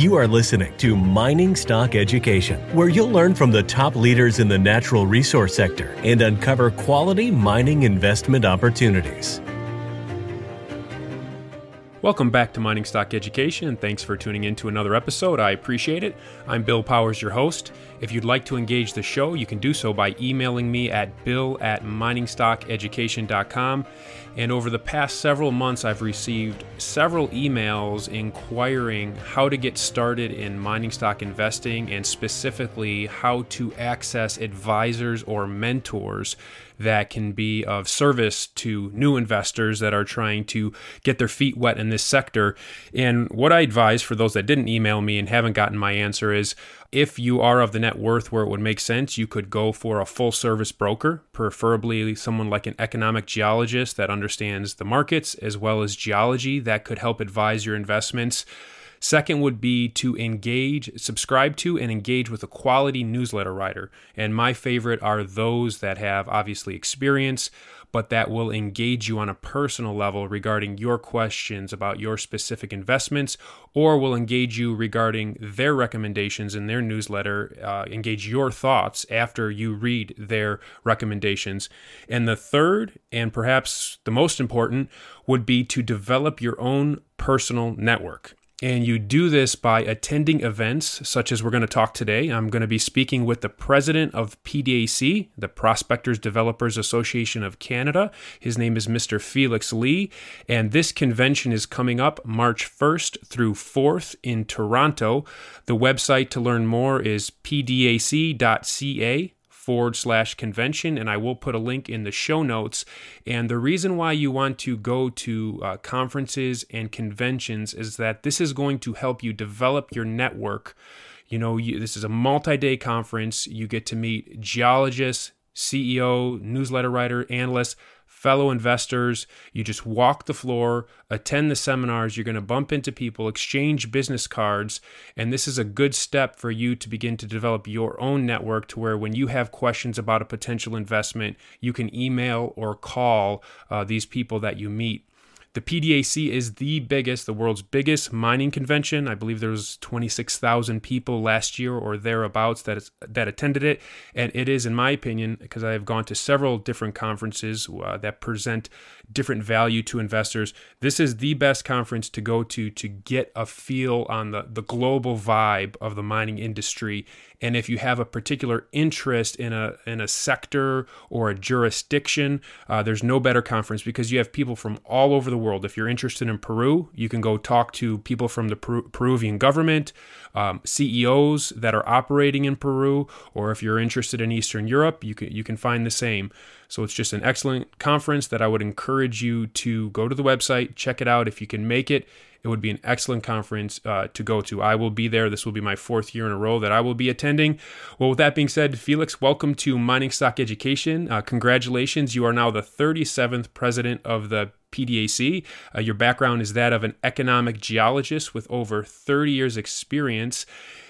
You are listening to Mining Stock Education, where you'll learn from the top leaders in the natural resource sector and uncover quality mining investment opportunities. Welcome back to Mining Stock Education, and thanks for tuning in to another episode. I appreciate it. I'm Bill Powers, your host. If you'd like to engage the show, you can do so by emailing me at bill at miningstockeducation.com. And over the past several months, I've received several emails inquiring how to get started in mining stock investing and specifically how to access advisors or mentors that can be of service to new investors that are trying to get their feet wet in this sector. And what I advise for those that didn't email me and haven't gotten my answer is if you are of the net worth where it would make sense, you could go for a full service broker, preferably someone like an economic geologist that understands the markets as well as geology that could help advise your investments. Second would be to engage, subscribe to, and engage with a quality newsletter writer. And my favorite are those that have obviously experience, but that will engage you on a personal level regarding your questions about your specific investments, or will engage you regarding their recommendations in their newsletter, uh, engage your thoughts after you read their recommendations. And the third, and perhaps the most important, would be to develop your own personal network. And you do this by attending events such as we're going to talk today. I'm going to be speaking with the president of PDAC, the Prospectors Developers Association of Canada. His name is Mr. Felix Lee. And this convention is coming up March 1st through 4th in Toronto. The website to learn more is pdac.ca forward slash convention, and I will put a link in the show notes. And the reason why you want to go to uh, conferences and conventions is that this is going to help you develop your network. You know, you, this is a multi day conference. You get to meet geologists, CEO, newsletter writer, analysts fellow investors. You just walk the floor, attend the seminars. You're going to bump into people, exchange business cards. And this is a good step for you to begin to develop your own network to where when you have questions about a potential investment, you can email or call uh, these people that you meet. The PDAC is the biggest, the world's biggest mining convention. I believe there was 26,000 people last year or thereabouts that that attended it, and it is, in my opinion, because I have gone to several different conferences uh, that present different value to investors. This is the best conference to go to to get a feel on the the global vibe of the mining industry and if you have a particular interest in a in a sector or a jurisdiction, uh, there's no better conference because you have people from all over the world. If you're interested in Peru, you can go talk to people from the Peru- Peruvian government, um, CEOs that are operating in Peru, or if you're interested in Eastern Europe, you can you can find the same. So it's just an excellent conference that I would encourage you to go to the website, check it out if you can make it. It would be an excellent conference uh, to go to. I will be there. This will be my fourth year in a row that I will be attending. Well, with that being said, Felix, welcome to Mining Stock Education. Uh, congratulations. You are now the 37th president of the PDAC. Uh, your background is that of an economic geologist with over 30 years' experience.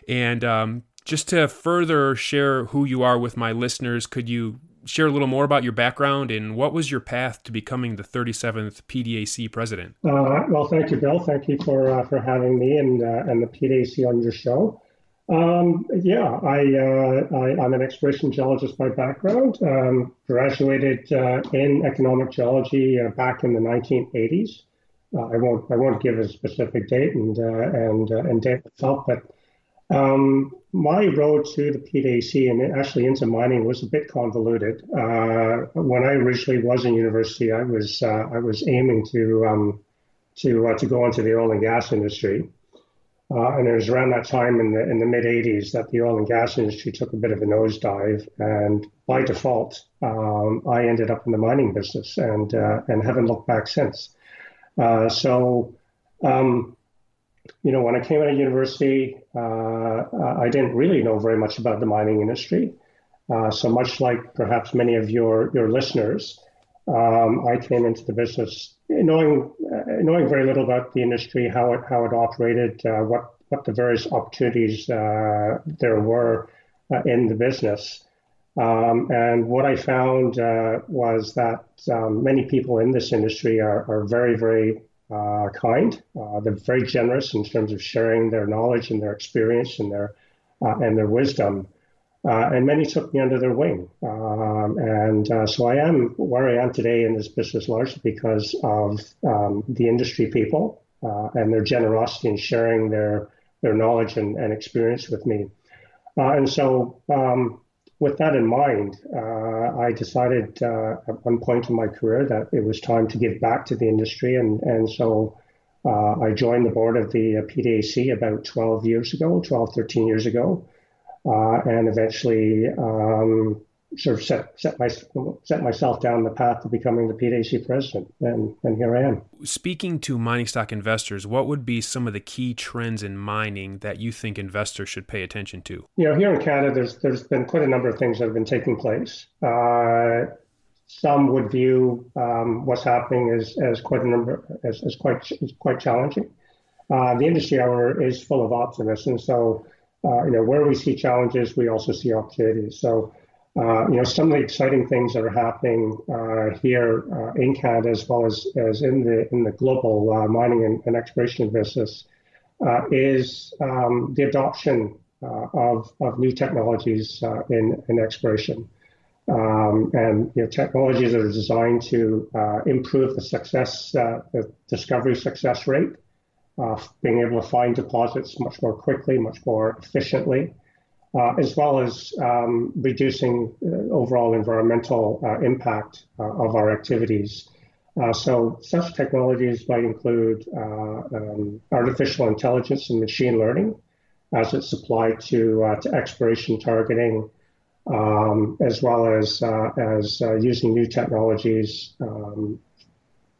And um, just to further share who you are with my listeners, could you share a little more about your background and what was your path to becoming the 37th PDAC president? Uh, well, thank you, Bill. Thank you for uh, for having me and uh, and the PDAC on your show. Um, yeah, I, uh, I am an exploration geologist by background. Um, graduated uh, in economic geology uh, back in the 1980s. I won't I won't give a specific date and and and date itself, but um, my road to the PDAC and actually into mining was a bit convoluted. Uh, when I originally was in university, I was uh, I was aiming to um, to uh, to go into the oil and gas industry, uh, and it was around that time in the in the mid '80s that the oil and gas industry took a bit of a nosedive, and by default, um, I ended up in the mining business and uh, and haven't looked back since. Uh, so. Um, you know, when I came out of university, uh, I didn't really know very much about the mining industry. Uh, so much like perhaps many of your your listeners, um, I came into the business knowing uh, knowing very little about the industry, how it how it operated, uh, what what the various opportunities uh, there were uh, in the business. Um, and what I found was that um, many people in this industry are, are very, very uh, kind. Uh, they're very generous in terms of sharing their knowledge and their experience and their uh, and their wisdom. Uh, and many took me under their wing. Um, and uh, so I am where I am today in this business largely because of um, the industry people and their generosity in sharing their their knowledge and, and experience with me. and so um, with that in mind, uh, I decided uh, at one point in my career that it was time to give back to the industry. And, and so uh, I joined the board of the uh, PDAC about 12 years ago, 12, 13 years ago, uh, and eventually um, sort of set set, my, set myself down the path to becoming the PDAC president, and, and here I am. Speaking to mining stock investors, what would be some of the key trends in mining that you think investors should pay attention to? You know, here in Canada, there's there's been quite a number of things that have been taking place. Uh, some would view um, what's happening as, as quite a number as, as quite as quite challenging. Uh, the industry, however, is full of optimism. So, uh, you know, where we see challenges, we also see opportunities. So, uh, you know, some of the exciting things that are happening uh, here uh, in Canada, as well as, as in the in the global uh, mining and, and, exploration business, uh, is um, the adoption uh, of of new technologies in in exploration, um, and you know, technologies that are designed to improve the success, the discovery success rate, being able to find deposits much more quickly, much more efficiently uh, as well as um, reducing uh, overall environmental uh, impact uh, of our activities. Uh, so such technologies might include uh, um, artificial intelligence and machine learning as it's applied to, to exploration targeting, um, as well as, as using new technologies um,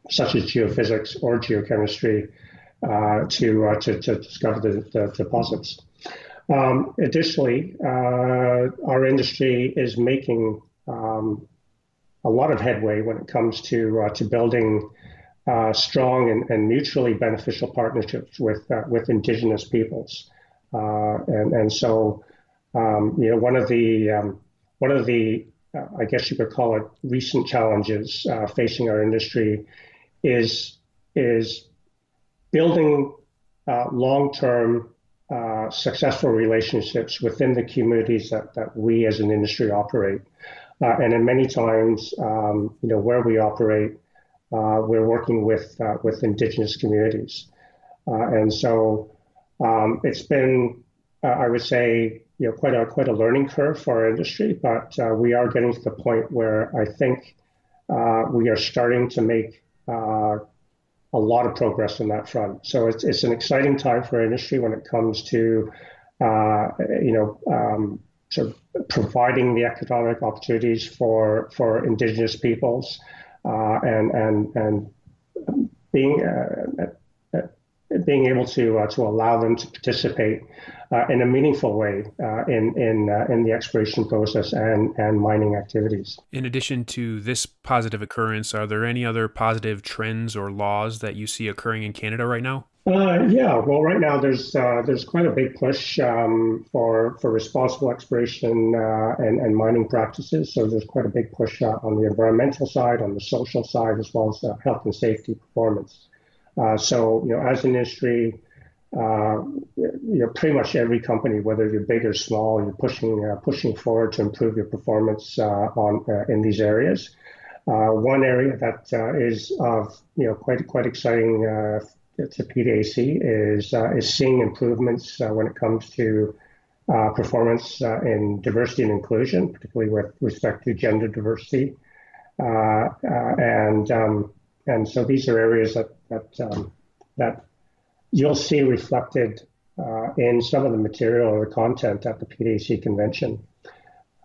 such as geophysics or geochemistry to, to, to, discover the, the deposits. Um, additionally, uh, our industry is making um, a lot of headway when it comes to uh, to building uh, strong and, and, mutually beneficial partnerships with uh, with Indigenous peoples, uh, and and so um, you know one of the um, one of the uh, I guess you could call it recent challenges facing our industry is is building long term uh, successful relationships within the communities that, that we as an industry operate. Uh, and in many times, um, you know, where we operate, uh, we're working with uh, with indigenous communities, uh, and so um, it's been, I would say, you know, quite a quite a learning curve for our industry. But we are getting to the point where I think we are starting to make a lot of progress on that front. So it's, it's an exciting time for industry when it comes to, uh, you know, um, sort of providing the economic opportunities for for Indigenous peoples uh, and and and being uh, being able to uh, to allow them to participate uh, in a meaningful way uh, in in uh, in the exploration process and and mining activities. In addition to this positive occurrence, are there any other positive trends or laws that you see occurring in Canada right now? Uh, yeah, well, right now there's uh, there's quite a big push um, for for responsible exploration and and mining practices. So there's quite a big push on the environmental side, on the social side, as well as health and safety performance. Uh, so, you know, as an industry, uh, you know, pretty much every company, whether you're big or small, you're pushing uh, pushing forward to improve your performance uh, on uh, in these areas. One area that is of you know quite quite exciting to PDAC is is seeing improvements when it comes to performance in diversity and inclusion, particularly with respect to gender diversity, and um, and so these are areas that that um, that you'll see reflected uh, in some of the material or the content at the PDAC convention.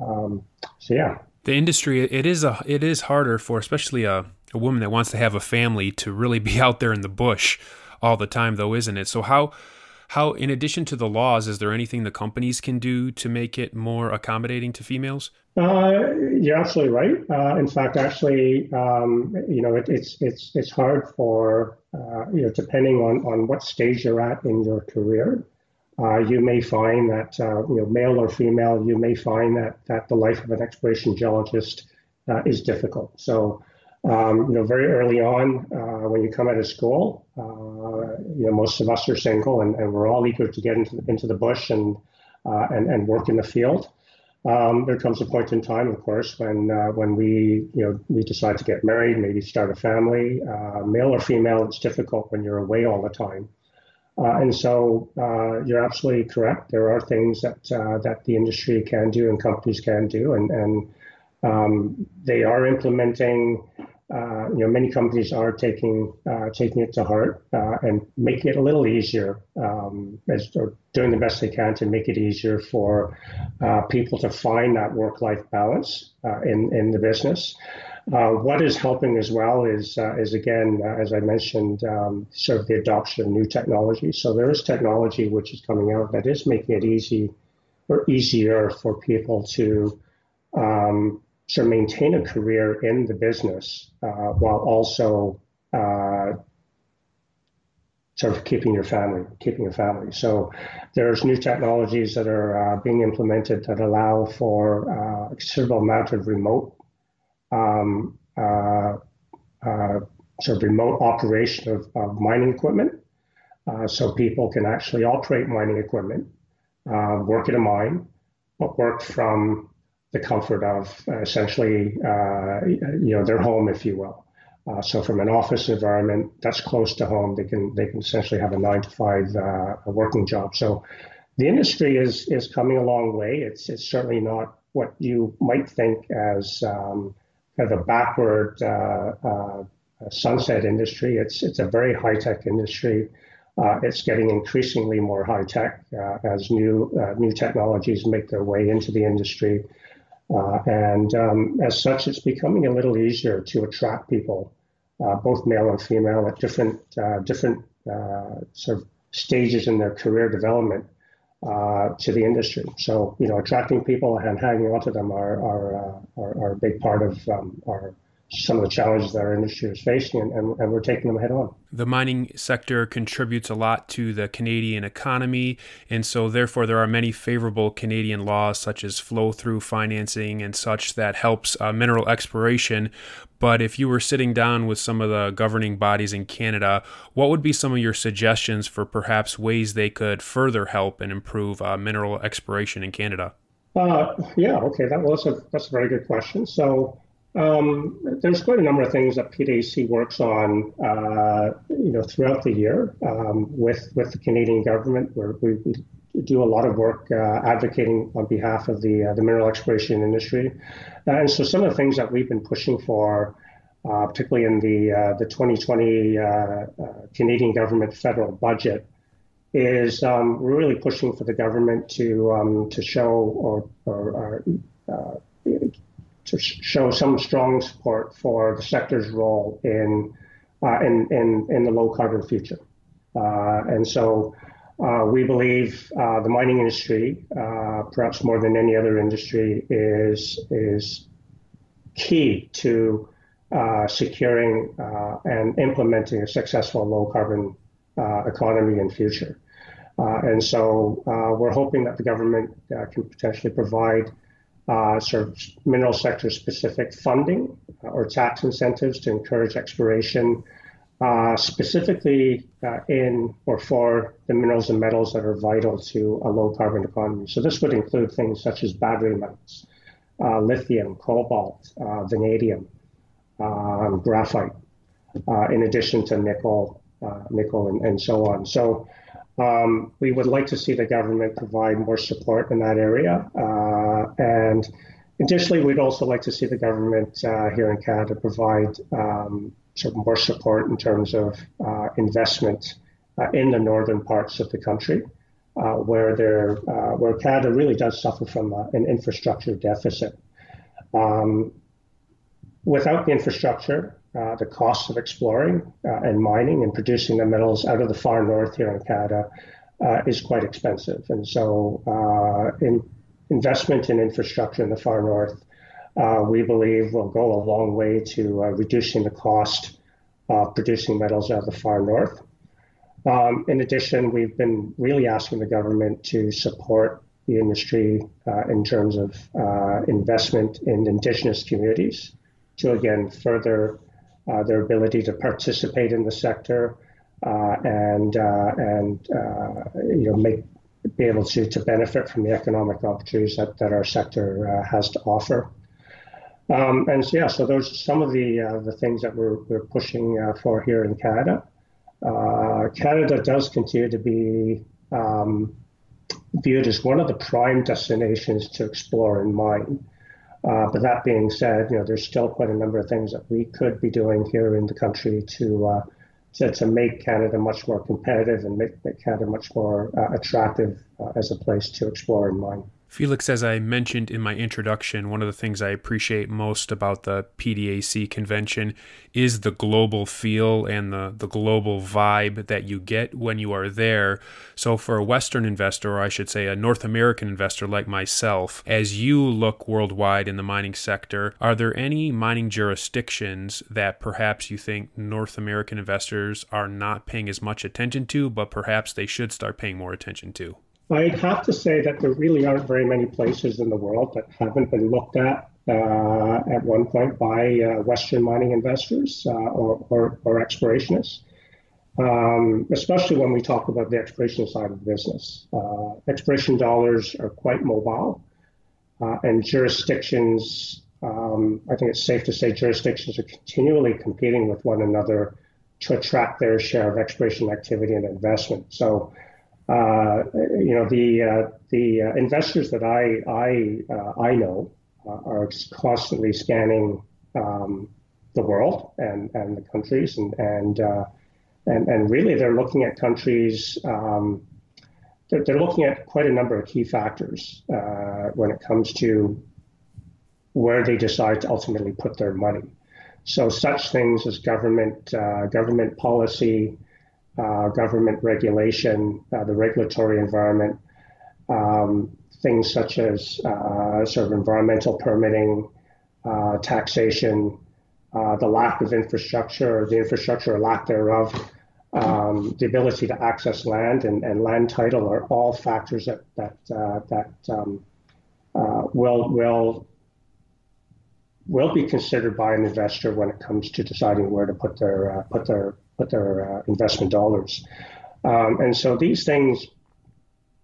Um, so yeah, the industry it is a it is harder for especially a, a woman that wants to have a family to really be out there in the bush all the time, though, isn't it? So how how in addition to the laws, is there anything the companies can do to make it more accommodating to females? Uh, you're absolutely right. Uh, in fact, actually, um, you know, it, it's it's it's hard for uh, you know, depending on on what stage you're at in your career, uh, you may find that uh, you know, male or female, you may find that that the life of an exploration geologist uh, is difficult. So. Um, you know, very early on, uh, when you come out of school, uh, you know, most of us are single, and, and we're all eager to get into into the bush and uh, and and work in the field. Um, there comes a point in time, of course, when uh, when we you know we decide to get married, maybe start a family, uh, male or female. It's difficult when you're away all the time, uh, and so you're absolutely correct. There are things that that the industry can do and companies can do, and and um, they are implementing uh, you know, many companies are taking uh, taking it to heart uh, and making it a little easier, um, as or doing the best they can to make it easier for uh, people to find that work-life balance uh, in in the business. Uh, what is helping as well is is again, as I mentioned, um, sort of the adoption of new technology. So there is technology which is coming out that is making it easy or easier for people to um, to maintain a career in the business uh, while also uh, sort of keeping your family, keeping your family. So there's new technologies that are uh, being implemented that allow for uh, a considerable amount of remote, um, uh, uh, sort of remote operation of, of mining equipment. so people can actually operate mining equipment, work at a mine, but work from the comfort of uh, essentially, uh, you know, their home, if you will. Uh, so from an office environment that's close to home, they can they can essentially have a nine to five uh, working job. So the industry is is coming a long way. It's it's certainly not what you might think as um, kind of a backward uh, uh, sunset industry. It's it's a very high tech industry. It's getting increasingly more high tech as new new technologies make their way into the industry. Uh, and um, as such, it's becoming a little easier to attract people, uh, both male and female, at different uh, different uh, sort of stages in their career development uh, to the industry. So, you know, attracting people and hanging on to them are are, uh, are, are, a big part of um, our some of the challenges that our industry is facing, and, and, and, we're taking them head on. The mining sector contributes a lot to the Canadian economy, and so therefore there are many favorable Canadian laws, such as flow through financing and such, that helps uh, mineral exploration. But if you were sitting down with some of the governing bodies in Canada, what would be some of your suggestions for perhaps ways they could further help and improve uh, mineral exploration in Canada? Uh, yeah, okay, that was a that's a very good question. So um, there's quite a number of things that PDAC works on, uh, you know, throughout the year um, with with the Canadian government, where we, do a lot of work uh, advocating on behalf of the uh, the mineral exploration industry, uh, and so some of the things that we've been pushing for, uh, particularly in the uh, the 2020 Canadian government federal budget, is um, we're really pushing for the government to um, to show or, or, or to show some strong support for the sector's role in uh, in, in, in the low carbon future. Uh, and so uh, we believe uh, the mining industry, uh, perhaps more than any other industry, is is key to uh, securing and implementing a successful low carbon economy in future. and so we're hoping that the government can potentially provide uh, sort of mineral sector specific funding uh, or tax incentives to encourage exploration, uh, specifically uh, in or for the minerals and metals that are vital to a low carbon economy. So this would include things such as battery metals, uh, lithium, cobalt, uh, vanadium, um, graphite, in addition to nickel, nickel, and, and so on. So um, we would like to see the government provide more support in that area. Uh, and additionally, we'd also like to see the government uh, here in Canada provide um, sort of more support in terms of uh, investment uh, in the northern parts of the country, uh, where there, uh, where Canada really does suffer from an infrastructure deficit. Um, without the infrastructure, uh, the cost of exploring uh, and mining and producing the metals out of the far north here in Canada uh, is quite expensive. And so, uh, in investment in infrastructure in the far north, uh, we believe will go a long way to reducing the cost of producing metals out of the far north. Um, in addition, we've been really asking the government to support the industry in terms of investment in Indigenous communities to again further uh, their ability to participate in the sector, uh, and uh, and uh, you know make be able to to benefit from the economic opportunities that, that our sector has to offer. Um, and so, yeah, so those are some of the the things that we're we're pushing for here in Canada. Canada does continue to be um, viewed as one of the prime destinations to explore and mine. Uh, but that being said, you know, there's still quite a number of things that we could be doing here in the country to uh, to, to make Canada much more competitive and make, make Canada much more uh, attractive uh, as a place to explore and mine. Felix, as I mentioned in my introduction, one of the things I appreciate most about the PDAC convention is the global feel and the, the global vibe that you get when you are there. So, for a Western investor, or I should say a North American investor like myself, as you look worldwide in the mining sector, are there any mining jurisdictions that perhaps you think North American investors are not paying as much attention to, but perhaps they should start paying more attention to? I'd have to say that there really aren't very many places in the world that haven't been looked at uh, at one point by uh, Western mining investors uh, or, or, or, explorationists, um, especially when we talk about the exploration side of the business. Uh, exploration dollars are quite mobile, uh, and jurisdictions, um, I think it's safe to say, jurisdictions are continually competing with one another to attract their share of exploration activity and investment. So uh, you know, the uh, the uh, investors that I I I know are constantly scanning um, the world and, and the countries and and, and and really they're looking at countries. Um, they're, they're, looking at quite a number of key factors when it comes to where they decide to ultimately put their money. So such things as government uh, government policy, uh, government regulation, uh, the regulatory environment, um, things such as uh, sort of environmental permitting, uh, taxation, uh, the lack of infrastructure, the infrastructure or lack thereof, um, the ability to access land and, and, land title are all factors that that that um, will will will be considered by an investor when it comes to deciding where to put their put their put their uh, investment dollars. Um, and so these things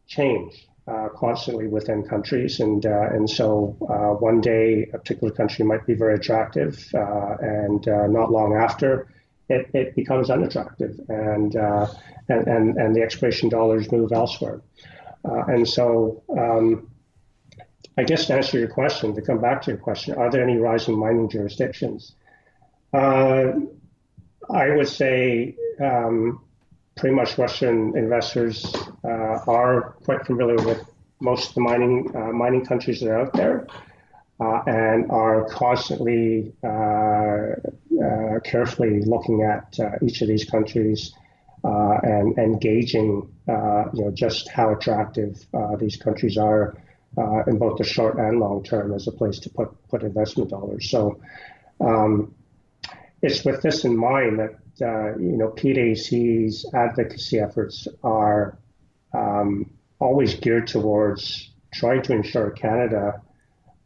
change uh, constantly within countries, and uh, and so uh, one day a particular country might be very attractive, uh, and uh, not long after. It, it becomes unattractive, and, and and and the exploration dollars move elsewhere, and so um, I guess to answer your question, to come back to your question, are there any rising mining jurisdictions? I would say um, pretty much Western investors uh, are quite familiar with most of the mining uh, mining countries that are out there, uh, and are constantly uh, uh, carefully looking at uh, each of these countries and engaging, you know, just how attractive these countries are in both the short and long term as a place to put put investment dollars. So. Um, it's with this in mind that uh, you know PDAC's advocacy efforts are um, always geared towards trying to ensure Canada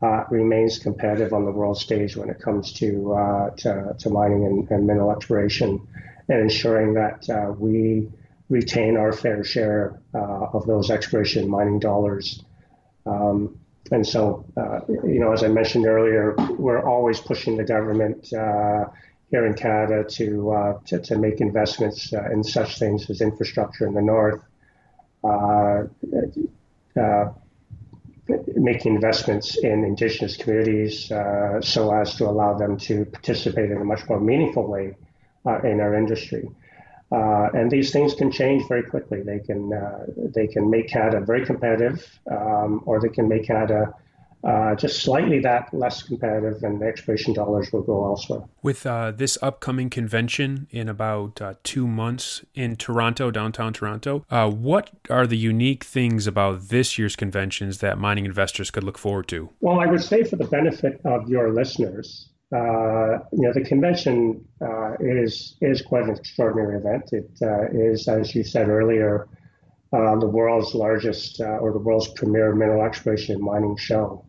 uh, remains competitive on the world stage when it comes to uh, to, to, mining and, and, mineral exploration, and ensuring that uh, we retain our fair share uh, of those exploration mining dollars. Um, and so, uh, you know, as I mentioned earlier, we're always pushing the government here in Canada to uh, to, to, make investments uh, in such things as infrastructure in the north, uh, uh making investments in Indigenous communities uh, so as to allow them to participate in a much more meaningful way uh, in our industry. and these things can change very quickly. They can they can make Canada very competitive, um, or they can make Canada uh, just slightly that less competitive, and the exploration dollars will go elsewhere. With uh, this upcoming convention in about uh, two months in Toronto, downtown Toronto, uh, what are the unique things about this year's conventions that mining investors could look forward to? Well, I would say for the benefit of your listeners, uh, you know, the convention uh, is is quite an extraordinary event. It is, as you said earlier, the world's largest or the world's premier mineral exploration and mining show.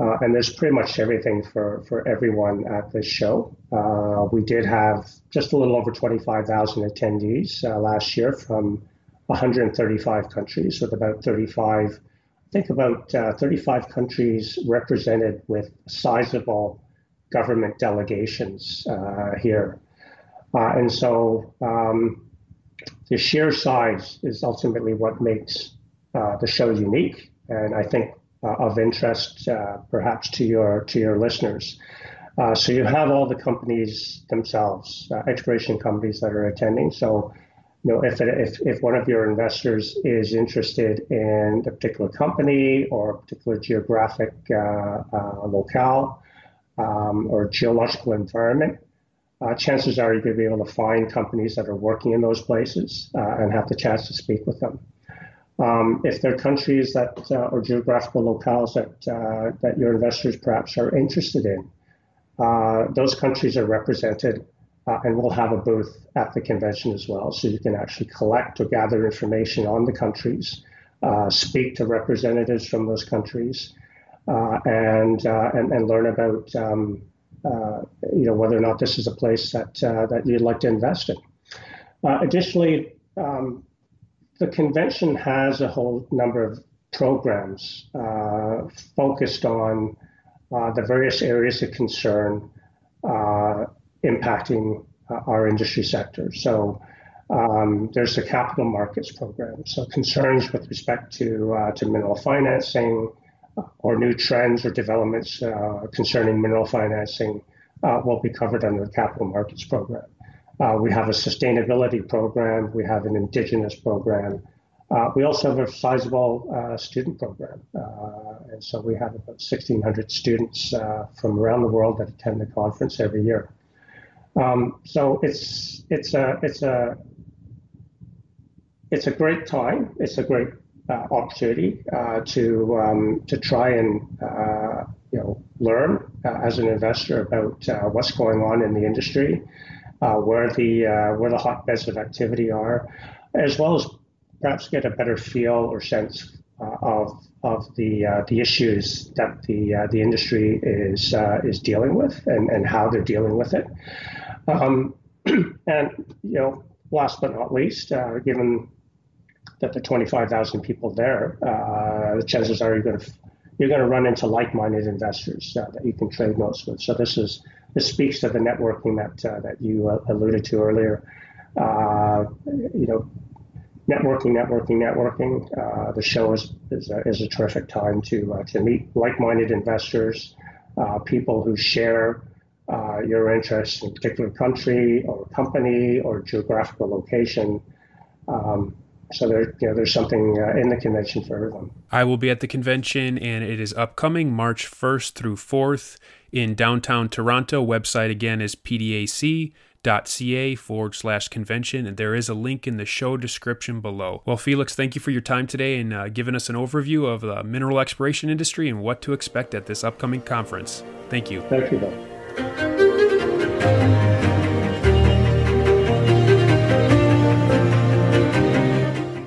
Uh, and there's pretty much everything for, for everyone at this show. Uh, we did have just a little over 25,000 attendees uh, last year from 135 countries, with about 35, I think about uh, 35 countries represented with sizable government delegations uh, here. Uh, and so um, the sheer size is ultimately what makes the show unique. And I think of interest, uh, perhaps to your to your listeners. Uh, so you have all the companies themselves, exploration companies that are attending. So you know, if, it, if, if one of your investors is interested in a particular company or a particular geographic uh, uh, locale um, or geological environment, uh, chances are you're going to be able to find companies that are working in those places and have the chance to speak with them. Um, if there are countries that uh, or geographical locales that uh, that your investors perhaps are interested in, uh, those countries are represented uh, and will have a booth at the convention as well. So you can actually collect or gather information on the countries, uh, speak to representatives from those countries, uh, and, and and learn about um, you know whether or not this is a place that that you'd like to invest in. additionally. Um, the convention has a whole number of programs uh, focused on uh, the various areas of concern uh, impacting uh, our industry sector. So um, there's the capital markets program. So concerns with respect to uh, to mineral financing uh, or new trends or developments concerning mineral financing will be covered under the capital markets program. Uh, we have a sustainability program. We have an indigenous program. Uh, we also have a sizable uh, student program. Uh, and so we have about 1,600 students uh, from around the world that attend the conference every year. Um, so it's, it's, a, it's, a, it's a great time. It's a great uh, opportunity to, um, to try and you know, learn as an investor about what's going on in the industry uh, where the uh, where the hotbeds of activity are, as well as perhaps get a better feel or sense uh, of of the uh, the issues that the uh, the industry is uh, is dealing with and, and how they're dealing with it. Um, and you know, last but not least, given that the 25,000 people there, the chances are you're going to you're going to run into like-minded investors that you can trade notes with. So this is this speaks to the networking that uh, that you uh, alluded to earlier. Uh, you know, networking, networking, networking. Uh, the show is is a, is a terrific time to uh, to meet like-minded investors, uh, people who share your interests in a particular country or company or geographical location. Um, so there, you know, there's something uh, in the convention for everyone. I will be at the convention, and it is upcoming March 1st through 4th in downtown Toronto. Website again is pdac.ca forward slash convention, and there is a link in the show description below. Well, Felix, thank you for your time today and uh, giving us an overview of the mineral exploration industry and what to expect at this upcoming conference. Thank you. Thank you.